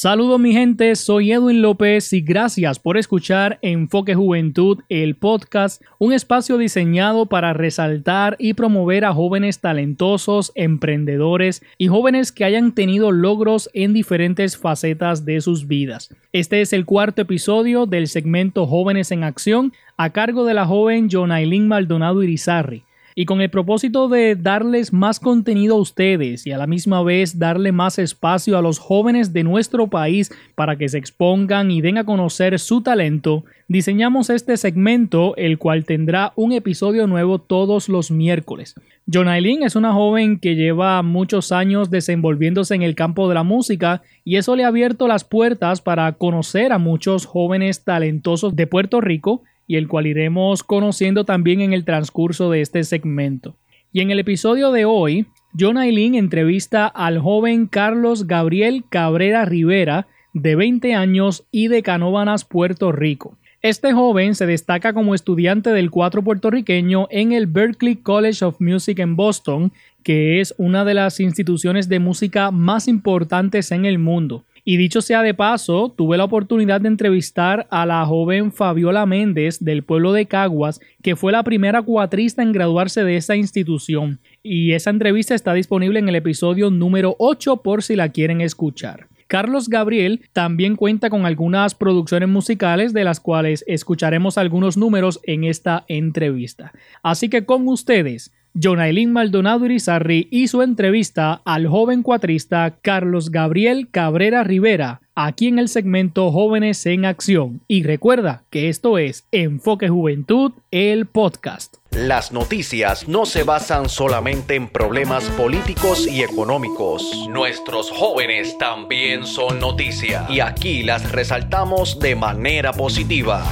Saludos mi gente, soy Edwin López y gracias por escuchar Enfoque Juventud, el podcast, un espacio diseñado para resaltar y promover a jóvenes talentosos, emprendedores y jóvenes que hayan tenido logros en diferentes facetas de sus vidas. Este es el cuarto episodio del segmento Jóvenes en Acción a cargo de la joven Jonailin Maldonado Irizarri y con el propósito de darles más contenido a ustedes y a la misma vez darle más espacio a los jóvenes de nuestro país para que se expongan y den a conocer su talento, diseñamos este segmento el cual tendrá un episodio nuevo todos los miércoles. John Aileen es una joven que lleva muchos años desenvolviéndose en el campo de la música y eso le ha abierto las puertas para conocer a muchos jóvenes talentosos de Puerto Rico y el cual iremos conociendo también en el transcurso de este segmento. Y en el episodio de hoy, John Aileen entrevista al joven Carlos Gabriel Cabrera Rivera, de 20 años y de Canóvanas, Puerto Rico. Este joven se destaca como estudiante del cuatro puertorriqueño en el Berklee College of Music en Boston, que es una de las instituciones de música más importantes en el mundo. Y dicho sea de paso, tuve la oportunidad de entrevistar a la joven Fabiola Méndez del pueblo de Caguas, que fue la primera cuatrista en graduarse de esa institución. Y esa entrevista está disponible en el episodio número 8 por si la quieren escuchar. Carlos Gabriel también cuenta con algunas producciones musicales de las cuales escucharemos algunos números en esta entrevista. Así que con ustedes, Jonailin Maldonado Irizarri su entrevista al joven cuatrista Carlos Gabriel Cabrera Rivera, aquí en el segmento Jóvenes en Acción. Y recuerda que esto es Enfoque Juventud, el podcast. Las noticias no se basan solamente en problemas políticos y económicos. Nuestros jóvenes también son noticia y aquí las resaltamos de manera positiva.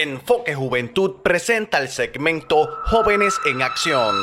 Enfoque Juventud presenta el segmento Jóvenes en Acción.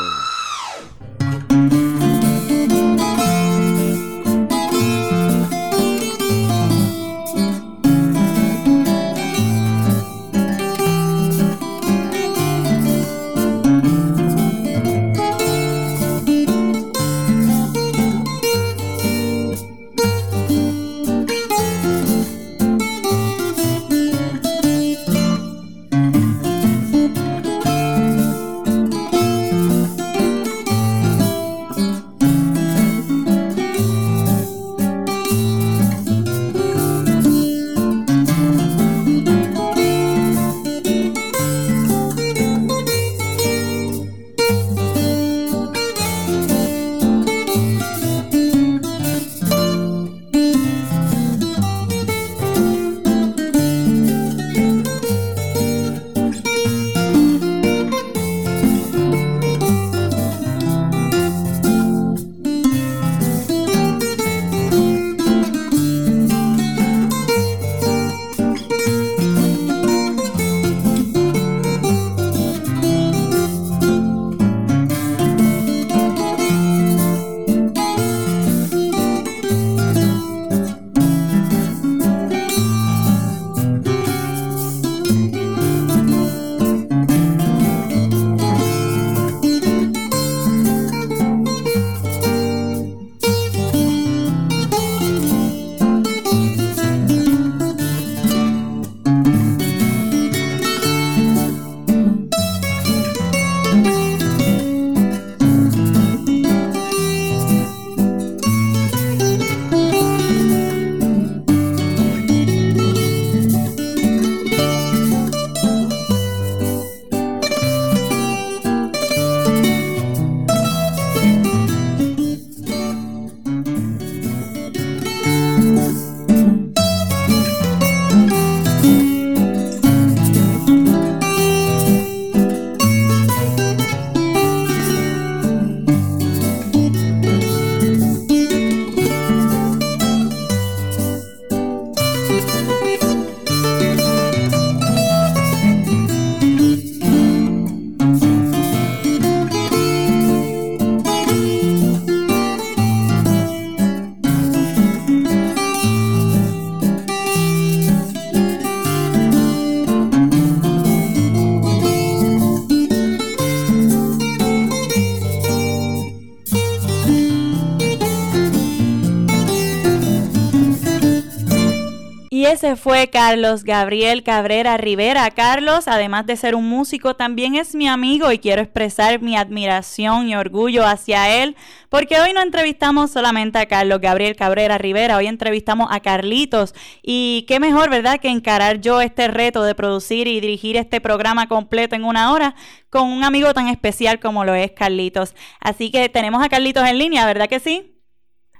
Ese fue Carlos Gabriel Cabrera Rivera. Carlos, además de ser un músico, también es mi amigo y quiero expresar mi admiración y orgullo hacia él, porque hoy no entrevistamos solamente a Carlos Gabriel Cabrera Rivera, hoy entrevistamos a Carlitos. Y qué mejor, ¿verdad?, que encarar yo este reto de producir y dirigir este programa completo en una hora con un amigo tan especial como lo es Carlitos. Así que tenemos a Carlitos en línea, ¿verdad que sí?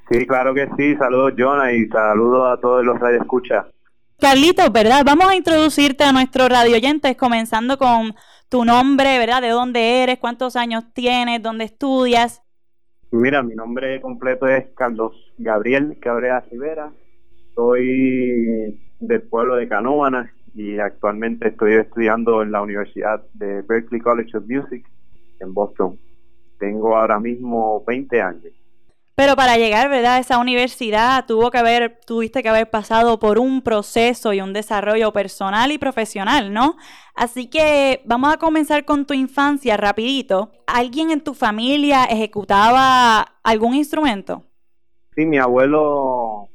Sí, claro que sí. Saludos, Jonah, y saludos a todos los radio escucha. Carlitos, ¿verdad? Vamos a introducirte a nuestros radio oyentes, comenzando con tu nombre, ¿verdad? ¿De dónde eres? ¿Cuántos años tienes? ¿Dónde estudias? Mira, mi nombre completo es Carlos Gabriel Cabrera Rivera. Soy del pueblo de Canóvanas y actualmente estoy estudiando en la Universidad de Berkeley College of Music en Boston. Tengo ahora mismo 20 años. Pero para llegar, ¿verdad? A esa universidad tuvo que haber, tuviste que haber pasado por un proceso y un desarrollo personal y profesional, ¿no? Así que vamos a comenzar con tu infancia rapidito. ¿Alguien en tu familia ejecutaba algún instrumento? Sí, mi abuelo,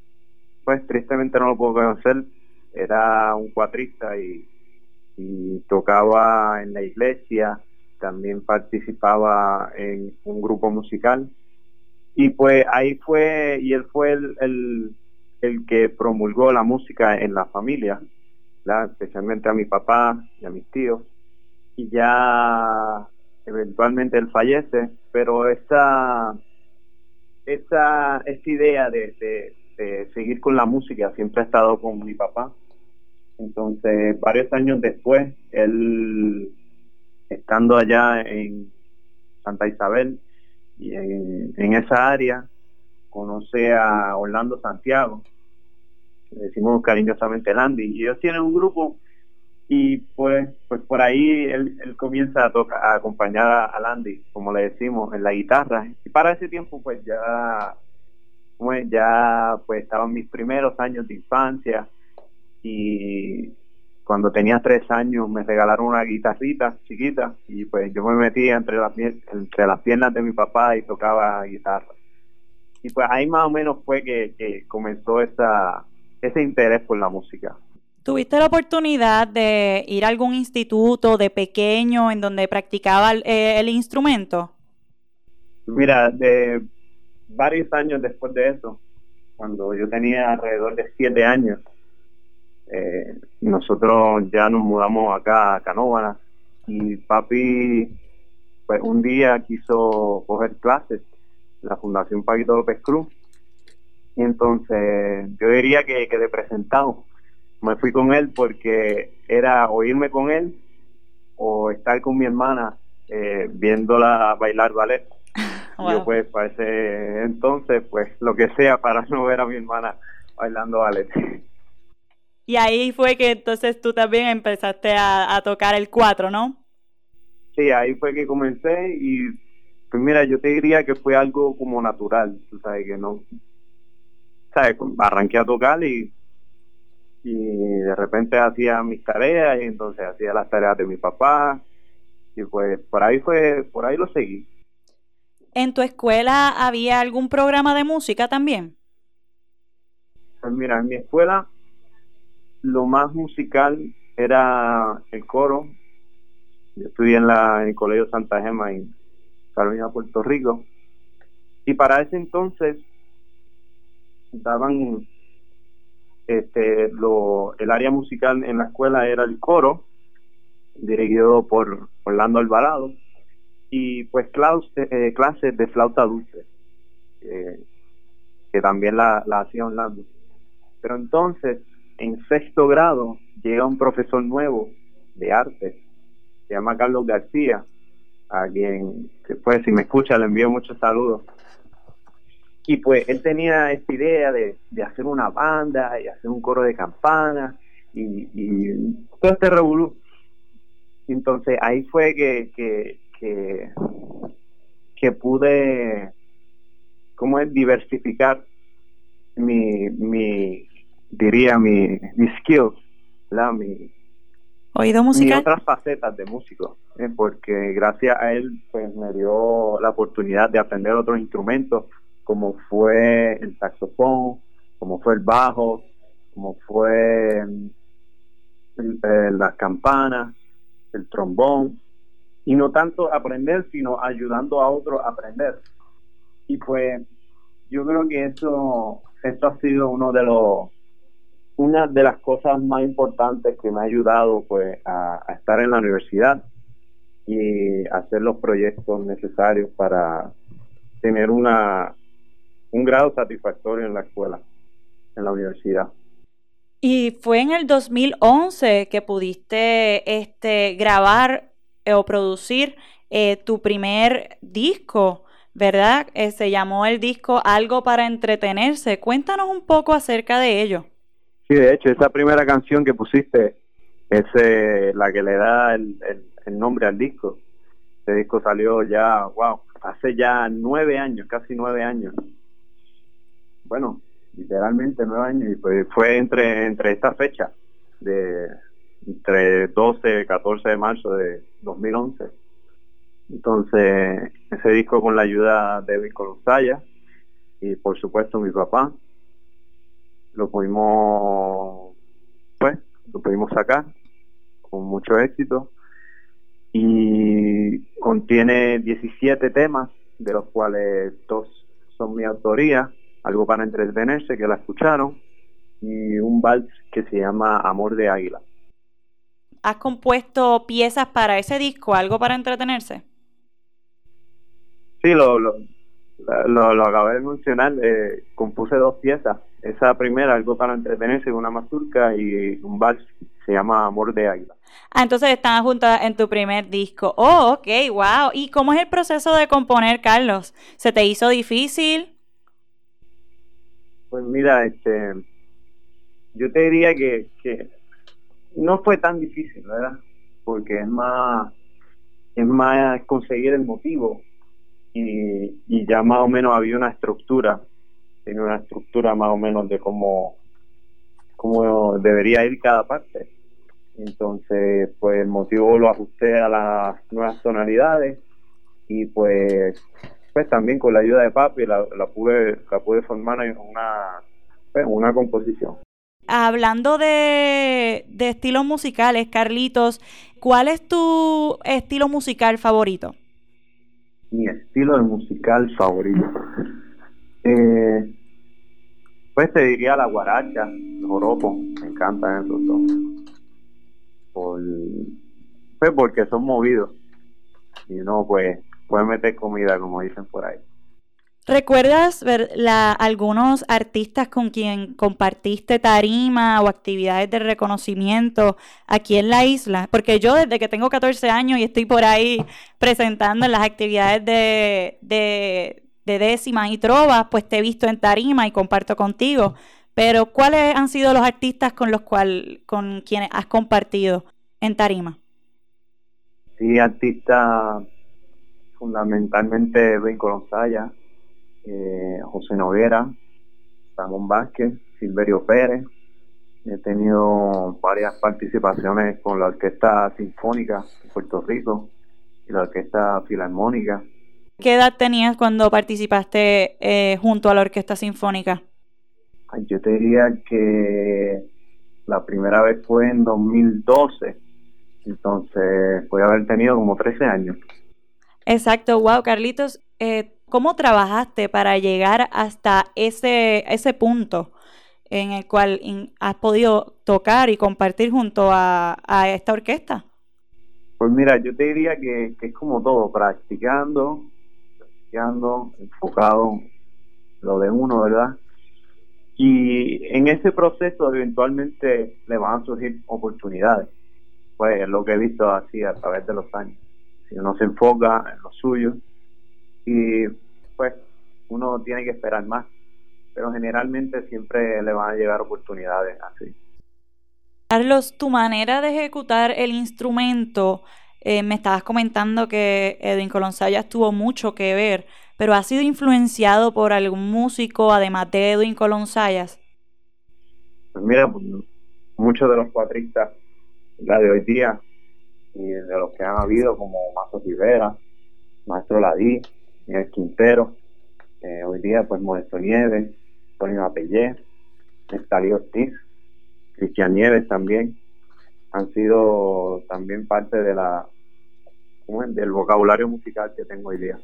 pues tristemente no lo puedo conocer, era un cuatrista y, y tocaba en la iglesia, también participaba en un grupo musical y pues ahí fue, y él fue el, el, que promulgó la música en la familia, especialmente a mi papá y a mis tíos. Y ya eventualmente él fallece, pero esa, esa, esa idea de, de, seguir con la música siempre ha estado con mi papá. Entonces, varios años después, él, estando allá en Santa Isabel, y en, esa área conoce a Orlando Santiago, le decimos cariñosamente Landy, y ellos tienen un grupo y pues pues por ahí él, comienza a tocar a acompañar a, Landy como le decimos en la guitarra. Y para ese tiempo pues ya pues ya pues estaban mis primeros años de infancia y cuando tenía tres años me regalaron una guitarrita chiquita y pues yo me metía entre las, entre las piernas de mi papá y tocaba guitarra. Y pues ahí más o menos fue que, comenzó esa, ese interés por la música. ¿Tuviste la oportunidad de ir a algún instituto de pequeño en donde practicaba el, eh, el instrumento? Mira, de varios años después de eso, cuando yo tenía alrededor de siete años, eh, nosotros ya nos mudamos acá a Canóvana y papi pues un día quiso coger clases la Fundación Paquito López Cruz y entonces yo diría que, que de presentado me fui con él porque era o irme con él o estar con mi hermana eh, viéndola bailar ballet. Yo pues para ese entonces pues lo que sea para no ver a mi hermana bailando ballet. Y ahí fue que entonces tú también empezaste a, tocar el cuatro, ¿no? Sí, ahí fue que comencé y pues mira, yo te diría que fue algo como natural, sabes que no, sabes, arranqué a tocar y y de repente hacía mis tareas y entonces hacía las tareas de mi papá y pues por ahí fue, por ahí lo seguí. ¿En tu escuela había algún programa de música también? Pues mira, en mi escuela lo más musical era el coro. Yo estudié en, la, en el Colegio Santa Gema en Carolina, Puerto Rico. Y para ese entonces daban este lo el área musical en la escuela era el coro dirigido por Orlando Alvarado y pues eh, clases de flauta dulce que también la, la hacía Orlando pero entonces en sexto grado llega un profesor nuevo de arte, se llama Carlos García, a quien, pues, si me escucha, le envío muchos saludos. Y pues él tenía esta idea de, hacer una banda y hacer un coro de campana y, todo este revolú. Entonces ahí fue que, que, que, que pude, ¿cómo es? Diversificar mi, mi, diría, mi, mi skills, la, mi, oído musical. otras facetas de músico, ¿eh? porque gracias a él pues me dio la oportunidad de aprender otros instrumentos, como fue el saxofón, como fue el bajo, como fue eh, las campanas, el trombón, y no tanto aprender, sino ayudando a otros a aprender. Y pues yo creo que eso, esto ha sido uno de los una de las cosas más importantes que me ha ayudado pues a, estar en la universidad y hacer los proyectos necesarios para tener una un grado satisfactorio en la escuela, en la universidad. Y fue en el 2011 que pudiste este, grabar eh, o producir eh, tu primer disco, ¿verdad? Eh, se llamó el disco Algo para entretenerse. Cuéntanos un poco acerca de ello. Sí, de hecho, esa primera canción que pusiste es la que le da el, nombre al disco. Este disco salió ya, wow, hace ya nueve años, casi nueve años. Bueno, literalmente nueve años, y fue entre, entre esta fecha, de entre 12 y 14 de marzo de 2011. Entonces, ese disco con la ayuda de David Colosaya y por supuesto mi papá, lo pudimos, pues, lo pudimos sacar con mucho éxito y contiene 17 temas, de los cuales dos son mi autoría, algo para entretenerse, que la escucharon, y un vals que se llama Amor de Águila. ¿Has compuesto piezas para ese disco, algo para entretenerse? Sí, lo, lo, lo, acabé de mencionar, eh, compuse dos piezas. Esa primera, algo para entretenerse, una mazurca y un vals, se llama Amor de Águila. Ah, entonces están juntas en tu primer disco. Oh, ok, wow. ¿Y cómo es el proceso de componer, Carlos? ¿Se te hizo difícil? Pues mira, este, yo te diría que, que no fue tan difícil, ¿verdad? Porque es más, es más conseguir el motivo y, y ya más o menos había una estructura, tiene una estructura más o menos de cómo, cómo debería ir cada parte. Entonces, pues el motivo lo ajusté a las nuevas tonalidades y pues pues también con la ayuda de papi la, la pude la pude formar en una pues, una composición hablando de, de estilos musicales Carlitos ¿cuál es tu estilo musical favorito? mi estilo musical favorito eh, pues te diría la guaracha el joropo me encantan esos dos por, pues porque son movidos y no pues puede meter comida, como dicen por ahí. ¿Recuerdas ver algunos artistas con quien compartiste tarima o actividades de reconocimiento aquí en la isla? Porque yo desde que tengo 14 años y estoy por ahí presentando en las actividades de, de, de décimas y trovas, pues te he visto en tarima y comparto contigo. Pero ¿cuáles han sido los artistas con los cuales, con quienes has compartido en tarima? Sí, artistas fundamentalmente Ben Colonsaya, eh, José Noguera, Ramón Vázquez, Silverio Pérez. He tenido varias participaciones con la Orquesta Sinfónica de Puerto Rico y la Orquesta Filarmónica. ¿Qué edad tenías cuando participaste eh, junto a la Orquesta Sinfónica? Yo te diría que la primera vez fue en 2012, entonces puede haber tenido como 13 años. Exacto, wow, Carlitos, eh, ¿cómo trabajaste para llegar hasta ese, ese punto en el cual has podido tocar y compartir junto a, esta orquesta? Pues mira, yo te diría que, es como todo, practicando, practicando, enfocado lo de uno, ¿verdad? Y en ese proceso eventualmente le van a surgir oportunidades. Pues es lo que he visto así a través de los años si uno se enfoca en lo suyo y pues uno tiene que esperar más, pero generalmente siempre le van a llegar oportunidades así. Carlos, tu manera de ejecutar el instrumento, eh, me estabas comentando que Edwin Colonsayas tuvo mucho que ver, pero ¿ha sido influenciado por algún músico además de Edwin Colonsayas? Pues mira, pues, muchos de los cuatristas, la de hoy día, y de los que han habido como Mazo Rivera, Maestro Ladí, Miguel Quintero, eh, hoy día pues Modesto Nieves, Tony Apellé, Nestalí Ortiz, Cristian Nieves también, han sido también parte de la del vocabulario musical que tengo hoy día.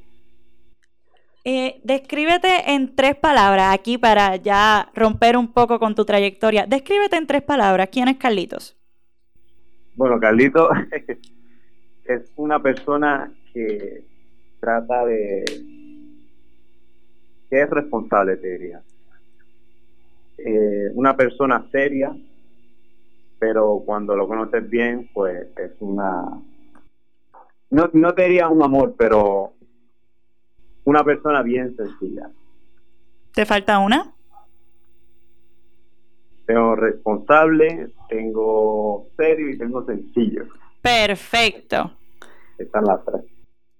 Eh, descríbete en tres palabras aquí para ya romper un poco con tu trayectoria. Descríbete en tres palabras. ¿Quién es Carlitos? Bueno, Carlitos es una persona que trata de que es responsable, te diría. Eh, una persona seria, pero cuando lo conoces bien, pues es una... No, no te diría un amor, pero una persona bien sencilla. ¿Te falta una? Tengo responsable, tengo serio y tengo sencillo. Perfecto. Están las tres.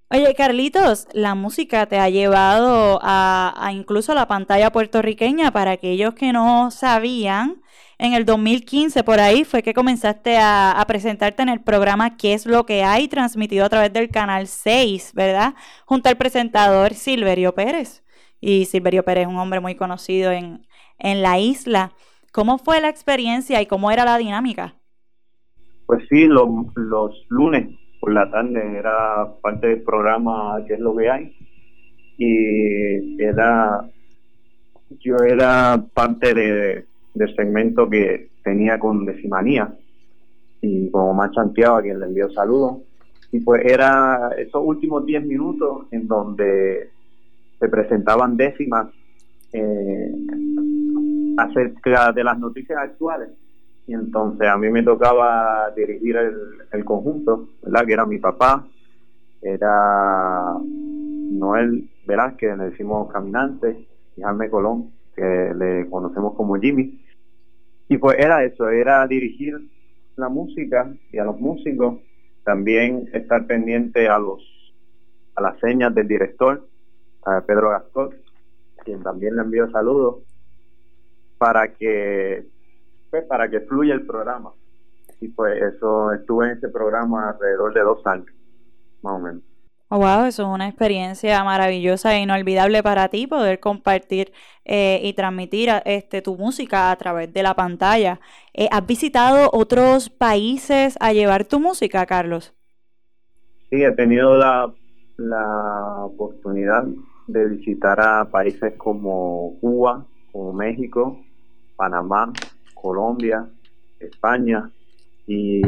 Oye, Carlitos, la música te ha llevado a, incluso a la pantalla puertorriqueña para aquellos que no sabían. En el 2015, por ahí, fue que comenzaste a, presentarte en el programa ¿Qué es lo que hay? transmitido a través del Canal 6, ¿verdad? Junto al presentador Silverio Pérez. Y Silverio Pérez es un hombre muy conocido en, en la isla. ¿Cómo fue la experiencia y cómo era la dinámica? Pues sí, los lunes por la tarde era parte del programa que es lo que hay y era yo era parte de, del segmento que tenía con Decimanía y como más chanteado a quien le envió saludos y pues era esos últimos 10 minutos en donde se presentaban décimas eh, acerca de las noticias actuales y entonces a mí me tocaba dirigir el, conjunto, ¿verdad? Que era mi papá, era Noel Velázquez, le decimos caminante, y Jaime Colón, que le conocemos como Jimmy. Y pues era eso, era dirigir la música y a los músicos, también estar pendiente a los a las señas del director, a Pedro Gascot, quien también le envió saludos, para que pues, para que fluya el programa. Y pues eso, estuve en ese programa alrededor de dos años, más o menos. Oh, wow, eso es una experiencia maravillosa e inolvidable para ti poder compartir eh, y transmitir este, tu música a través de la pantalla. Eh, ¿Has visitado otros países a llevar tu música, Carlos? Sí, he tenido la, la oportunidad de visitar a países como Cuba, como México, Panamá, Colombia, España y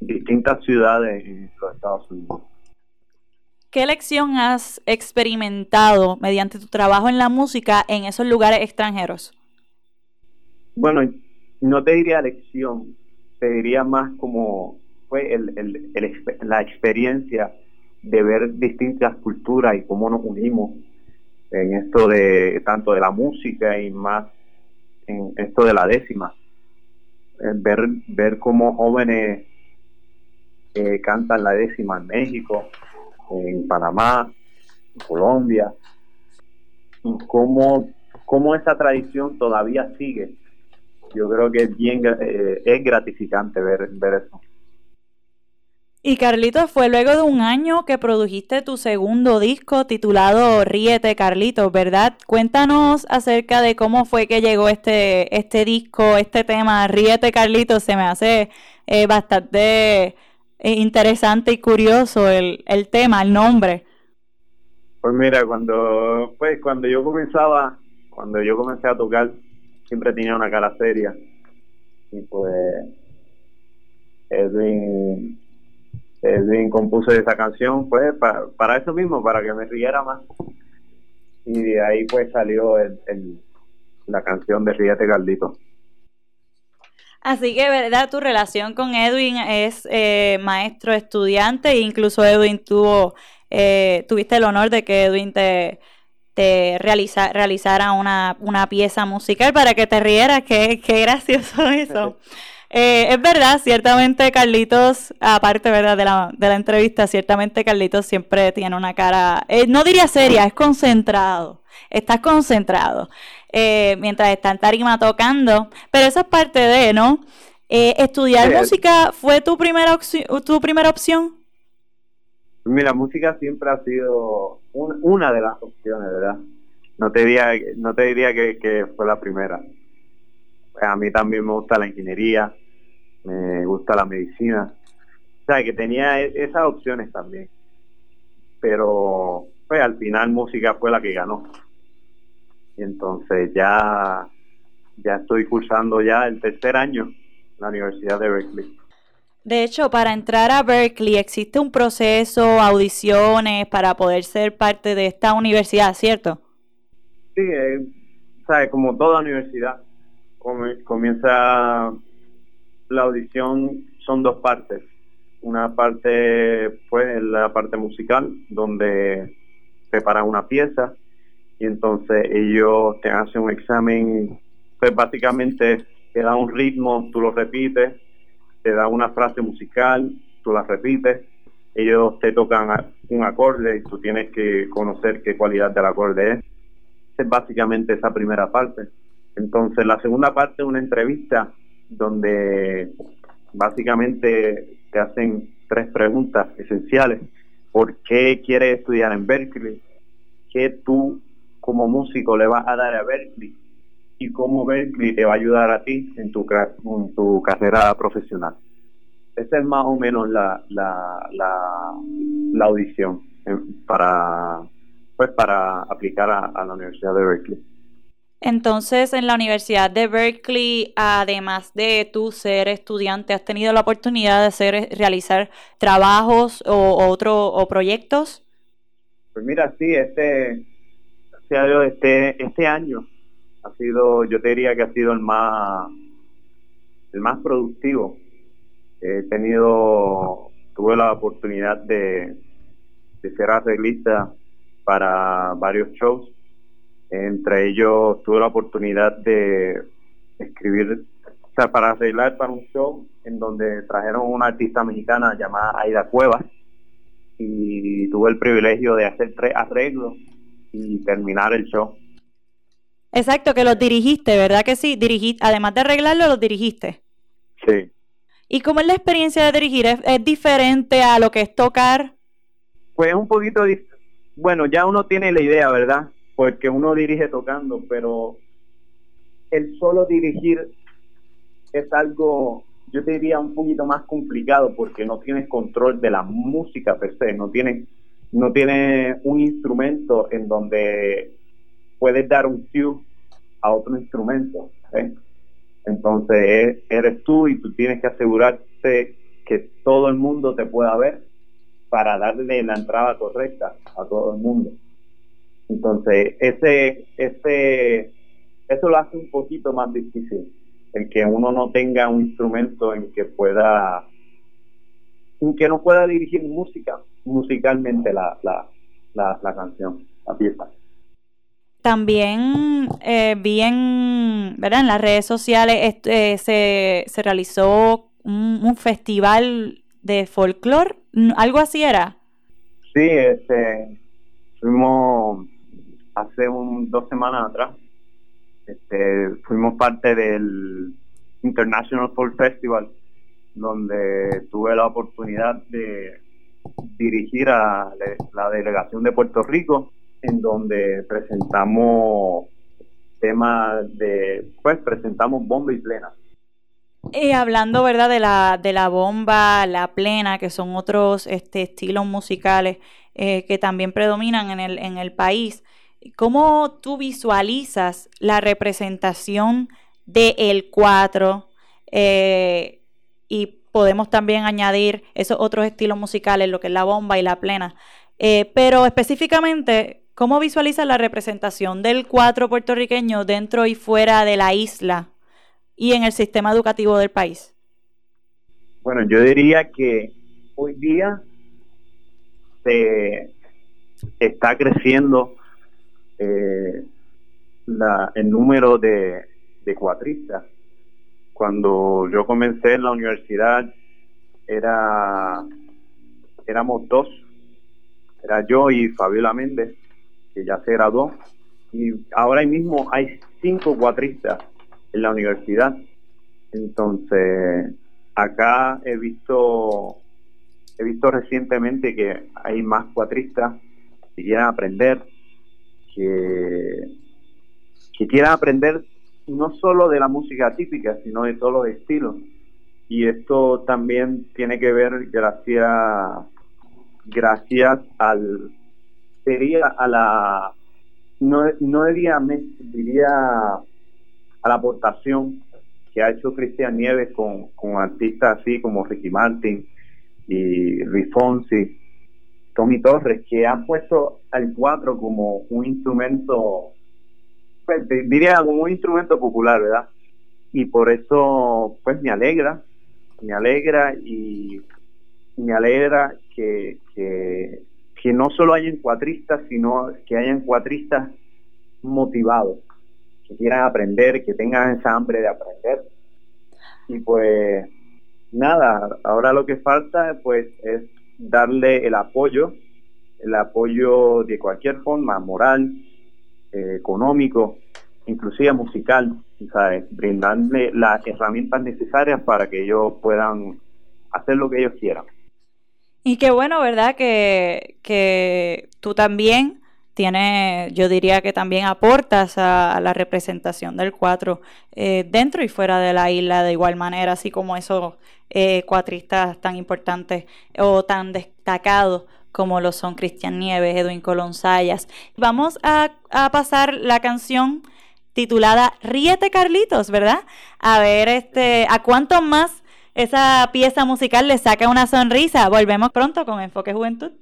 distintas ciudades en los Estados Unidos. ¿Qué lección has experimentado mediante tu trabajo en la música en esos lugares extranjeros? Bueno, no te diría lección, te diría más como fue la experiencia de ver distintas culturas y cómo nos unimos en esto de tanto de la música y más en esto de la décima. Eh, ver, ver cómo jóvenes eh, cantan la décima en México, en Panamá, en Colombia, cómo, cómo esa tradición todavía sigue. Yo creo que es bien eh, es gratificante ver, ver eso. Y Carlitos, fue luego de un año que produjiste tu segundo disco titulado Ríete Carlitos, ¿verdad? Cuéntanos acerca de cómo fue que llegó este, este disco, este tema, Ríete Carlitos, se me hace eh, bastante interesante y curioso el, el tema, el nombre. Pues mira, cuando pues cuando yo comenzaba, cuando yo comencé a tocar, siempre tenía una cara seria. Y pues Edwin Edwin compuso esa canción pues para, eso mismo, para que me riera más. Y de ahí pues salió el, la canción de Ríete Caldito. Así que, ¿verdad? Tu relación con Edwin es eh, maestro estudiante e incluso Edwin tuvo, eh, tuviste el honor de que Edwin te, te realiza, realizara una, una pieza musical para que te rieras. Qué, qué gracioso eso. Eh, es verdad, ciertamente Carlitos, aparte verdad de la, de la entrevista, ciertamente Carlitos siempre tiene una cara, eh, no diría seria, es concentrado, estás concentrado eh, mientras está en tarima tocando, pero eso es parte de, ¿no? ¿Estudiar música fue tu primera, tu primera opción? Mira, música siempre ha sido una de las opciones, ¿verdad? No te diría, no te diría que, que fue la primera a mí también me gusta la ingeniería, me gusta la medicina. O sea, que tenía e-, esas opciones también. Pero pues al final música fue la que ganó. Y entonces ya, ya estoy cursando ya el tercer año en la Universidad de Berkeley. De hecho, para entrar a Berkeley existe un proceso, audiciones para poder ser parte de esta universidad, ¿cierto? Sí, eh, como toda universidad, comienza la audición, son dos partes. Una parte, pues, la parte musical, donde preparan una pieza y entonces ellos te hacen un examen, pues básicamente te da un ritmo, tú lo repites, te da una frase musical, tú la repites, ellos te tocan un acorde y tú tienes que conocer qué cualidad del acorde es. Es básicamente esa primera parte. Entonces la segunda parte es una entrevista donde básicamente te hacen tres preguntas esenciales. ¿Por qué quieres estudiar en Berkeley? ¿Qué tú como músico le vas a dar a Berkeley? ¿Y cómo Berkeley te va a ayudar a ti en tu, en tu carrera profesional? Esa es más o menos la, la, la, audición eh, para, pues para aplicar a la Universidad de Berkeley. Entonces, en la Universidad de Berkeley, además de tú ser estudiante, ¿has tenido la oportunidad de hacer, realizar trabajos o, otro, o proyectos? Pues mira, sí, este, este, este año ha sido, yo te diría que ha sido el más, el más productivo. He tenido, tuve la oportunidad de, de ser arreglista para varios shows entre ellos tuve la oportunidad de escribir, o sea, para arreglar para un show en donde trajeron una artista mexicana llamada Aida Cuevas y tuve el privilegio de hacer tres arreglos y terminar el show. Exacto, que los dirigiste, ¿verdad que sí? Dirigiste, además de arreglarlo, los dirigiste. Sí. ¿Y cómo es la experiencia de dirigir? ¿Es, diferente a lo que es tocar? Pues un poquito, bueno, ya uno tiene la idea, ¿verdad? porque uno dirige tocando, pero el solo dirigir es algo, yo te diría, un poquito más complicado porque no tienes control de la música per se, no tienes, no tienes un instrumento en donde puedes dar un cue a otro instrumento. Entonces eres tú y tú tienes que asegurarte que todo el mundo te pueda ver para darle la entrada correcta a todo el mundo. Entonces, ese, ese, eso lo hace un poquito más difícil, el que uno no tenga un instrumento en que pueda, en que no pueda dirigir música, musicalmente la, la, la, canción, la pieza. También eh, vi en, ¿verdad? en las redes sociales eh, se, se realizó un, un festival de folclore, algo así era. Sí, este, fuimos hace un, dos semanas atrás. Este, fuimos parte del International Folk Festival, donde tuve la oportunidad de dirigir a la delegación de Puerto Rico, en donde presentamos temas de, pues presentamos bomba y plena. Y hablando, ¿verdad? De la, de la bomba, la plena, que son otros este, estilos musicales eh, que también predominan en el, en el país. ¿Cómo tú visualizas la representación del el 4? Eh, y podemos también añadir esos otros estilos musicales, lo que es la bomba y la plena. Eh, pero específicamente, ¿cómo visualizas la representación del 4 puertorriqueño dentro y fuera de la isla y en el sistema educativo del país? Bueno, yo diría que hoy día se está creciendo eh, el número de cuatristas. Cuando yo comencé en la universidad era éramos dos, era yo y Fabiola Méndez, que ya se graduó, y ahora mismo hay cinco cuatristas en la universidad. Entonces, acá he visto he visto recientemente que hay más cuatristas que quieren aprender que, quieran aprender no solo de la música típica, sino de todos los estilos. Y esto también tiene que ver gracias, gracias al, sería a la, no, no diría, diría a la aportación que ha hecho Cristian Nieves con, con artistas así como Ricky Martin y Luis Fonsi, Tommy Torres, que han puesto al cuatro como un instrumento, diría como un instrumento popular, ¿verdad? Y por eso, pues me alegra, me alegra y me alegra que, que, que no solo hayan cuatristas, sino que hayan cuatristas motivados que quieran aprender, que tengan esa hambre de aprender. Y pues nada, ahora lo que falta pues es darle el apoyo, el apoyo de cualquier forma, moral, eh, económico, inclusive musical, ¿sabes? brindarle las herramientas necesarias para que ellos puedan hacer lo que ellos quieran. Y qué bueno, ¿verdad? Que, que tú también tiene, yo diría que también aportas a, la representación del cuatro eh, dentro y fuera de la isla de igual manera, así como esos eh, cuatristas tan importantes o tan destacados como lo son Cristian Nieves, Edwin Colón Sayas. Vamos a, pasar la canción titulada Ríete Carlitos, ¿verdad? A ver, este, ¿a cuánto más esa pieza musical le saca una sonrisa? Volvemos pronto con Enfoque Juventud.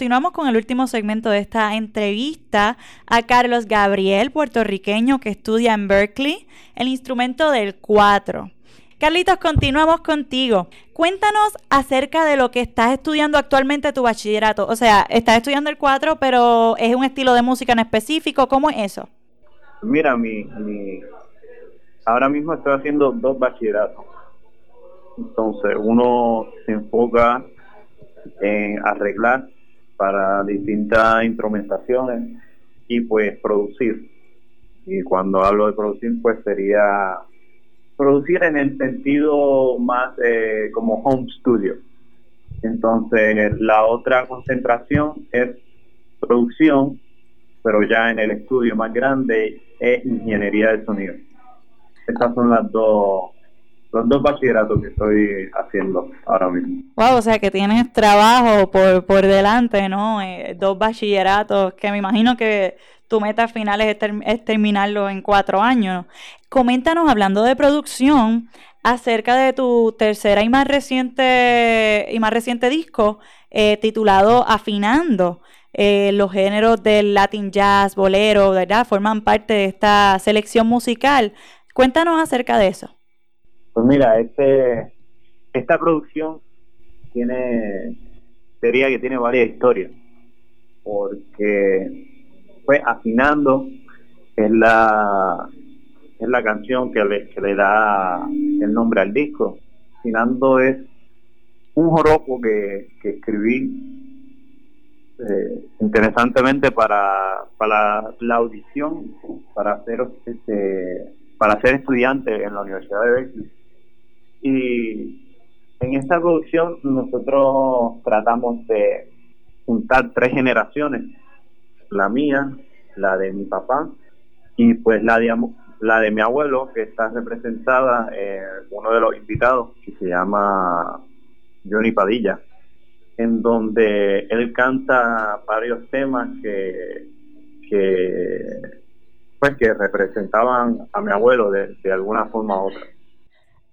Continuamos con el último segmento de esta entrevista a Carlos Gabriel, puertorriqueño que estudia en Berkeley, el instrumento del cuatro. Carlitos, continuamos contigo. Cuéntanos acerca de lo que estás estudiando actualmente tu bachillerato. O sea, estás estudiando el 4, pero es un estilo de música en específico. ¿Cómo es eso? Mira, mi, ahora mismo estoy haciendo dos bachilleratos. Entonces, uno se enfoca en arreglar para distintas instrumentaciones y pues producir. Y cuando hablo de producir, pues sería producir en el sentido más eh, como home studio. Entonces, la otra concentración es producción, pero ya en el estudio más grande es ingeniería de sonido. Estas son las dos los dos bachilleratos que estoy haciendo ahora mismo. Wow, o sea que tienes trabajo por, por delante, ¿no? Eh, dos bachilleratos que me imagino que tu meta final es, terminarlo en cuatro años. Coméntanos, hablando de producción, acerca de tu tercera y más reciente, y más reciente disco eh, titulado Afinando. Eh, los géneros del Latin Jazz, bolero, ¿verdad? Forman parte de esta selección musical. Cuéntanos acerca de eso. Pues mira, este, esta producción tiene, sería que tiene varias historias, porque fue afinando es la es la canción que le, que le da el nombre al disco. Afinando es un joropo que, que escribí eh, interesantemente para, para la audición para ser este, para ser estudiante en la Universidad de Berkeley y en esta producción nosotros tratamos de juntar tres generaciones, la mía, la de mi papá y pues la de, la de mi abuelo que está representada en uno de los invitados que se llama Johnny Padilla, en donde él canta varios temas que, que pues que representaban a mi abuelo de, de alguna forma u otra.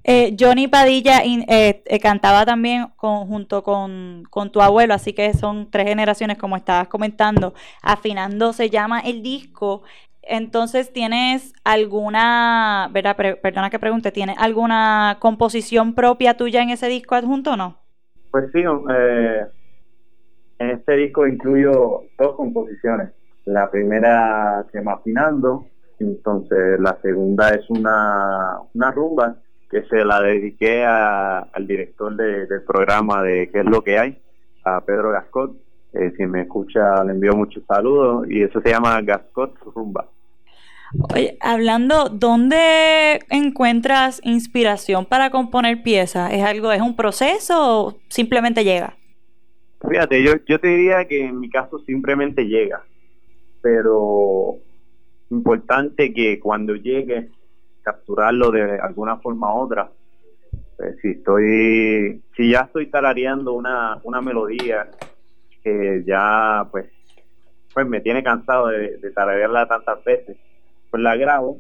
Eh, Johnny Padilla eh, eh, cantaba también junto con, tu abuelo, así que son tres generaciones como estabas comentando. Afinando se llama el disco. Entonces, ¿tienes alguna, verdad, perdona que pregunte, ¿tienes alguna composición propia tuya en ese disco adjunto o no? Pues sí, en este disco incluyo dos composiciones. La primera se llama Afinando, entonces la segunda es una rumba que se la dediqué al director del programa de ¿Qué es lo que hay? A Pedro Gascot. Eh, si me escucha, le envío muchos saludos y eso se llama Gascot Rumba. Oye, hablando, ¿dónde encuentras inspiración para componer piezas? ¿Es algo, es un proceso o simplemente llega? Fíjate, yo, yo te diría que en mi caso simplemente llega, pero importante que cuando llegue capturarlo de alguna forma u otra. Pues, si estoy, si ya estoy tarareando una, una melodía que ya pues, pues me tiene cansado de, de tararearla tantas veces, pues la grabo,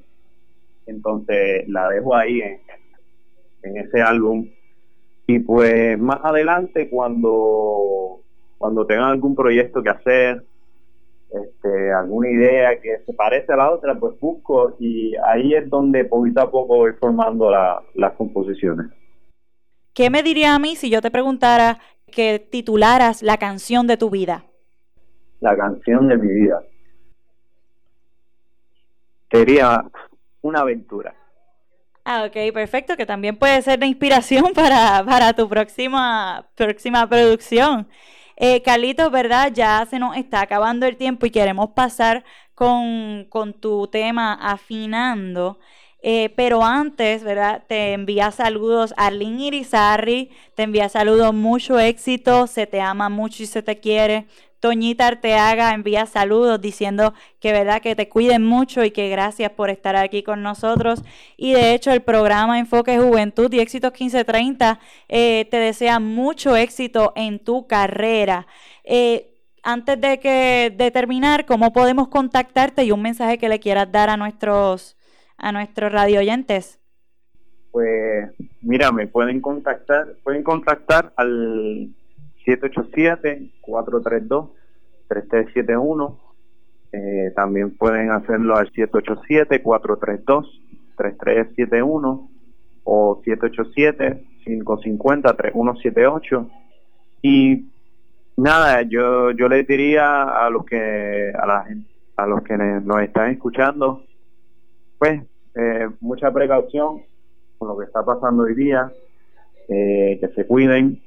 entonces la dejo ahí en, en ese álbum y pues más adelante cuando cuando tenga algún proyecto que hacer este, alguna idea que se parece a la otra, pues busco y ahí es donde poquito a poco voy formando las composiciones. ¿Qué me diría a mí si yo te preguntara que titularas la canción de tu vida? La canción de mi vida. Sería una aventura. Ah, ok, perfecto, que también puede ser de inspiración para, para tu próxima, próxima producción. Eh, Carlitos, ¿verdad? Ya se nos está acabando el tiempo y queremos pasar con, tu tema afinando. Eh, pero antes, ¿verdad? Te envía saludos a Arlene Irizarri, te envía saludos, mucho éxito, se te ama mucho y se te quiere. Toñita Arteaga envía saludos diciendo que verdad que te cuiden mucho y que gracias por estar aquí con nosotros. Y de hecho el programa Enfoque Juventud y Éxitos 1530 eh, te desea mucho éxito en tu carrera. Eh, antes de que de terminar, ¿cómo podemos contactarte y un mensaje que le quieras dar a nuestros a nuestros radio oyentes? Pues mira, me pueden contactar, pueden contactar al 787-432-0000 3371. Eh, también pueden hacerlo al 787-432-3371 o 787-550-3178. Y nada, yo, yo les diría a los que, a, la, a los que nos están escuchando, pues eh, mucha precaución con lo que está pasando hoy día, eh, que se cuiden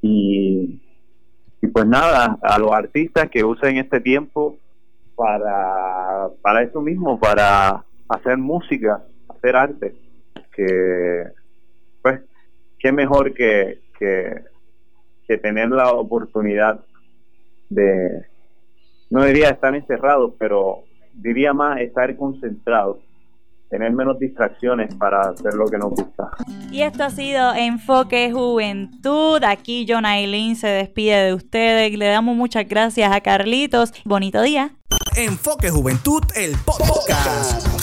y, pues nada, a los artistas que usen este tiempo para, para eso mismo, para hacer música, hacer arte, que pues qué mejor que, que, que tener la oportunidad de, no diría estar encerrados, pero diría más estar concentrados tener menos distracciones para hacer lo que nos gusta. Y esto ha sido Enfoque Juventud. Aquí John Aileen se despide de ustedes. Le damos muchas gracias a Carlitos. Bonito día. Enfoque Juventud, el podcast.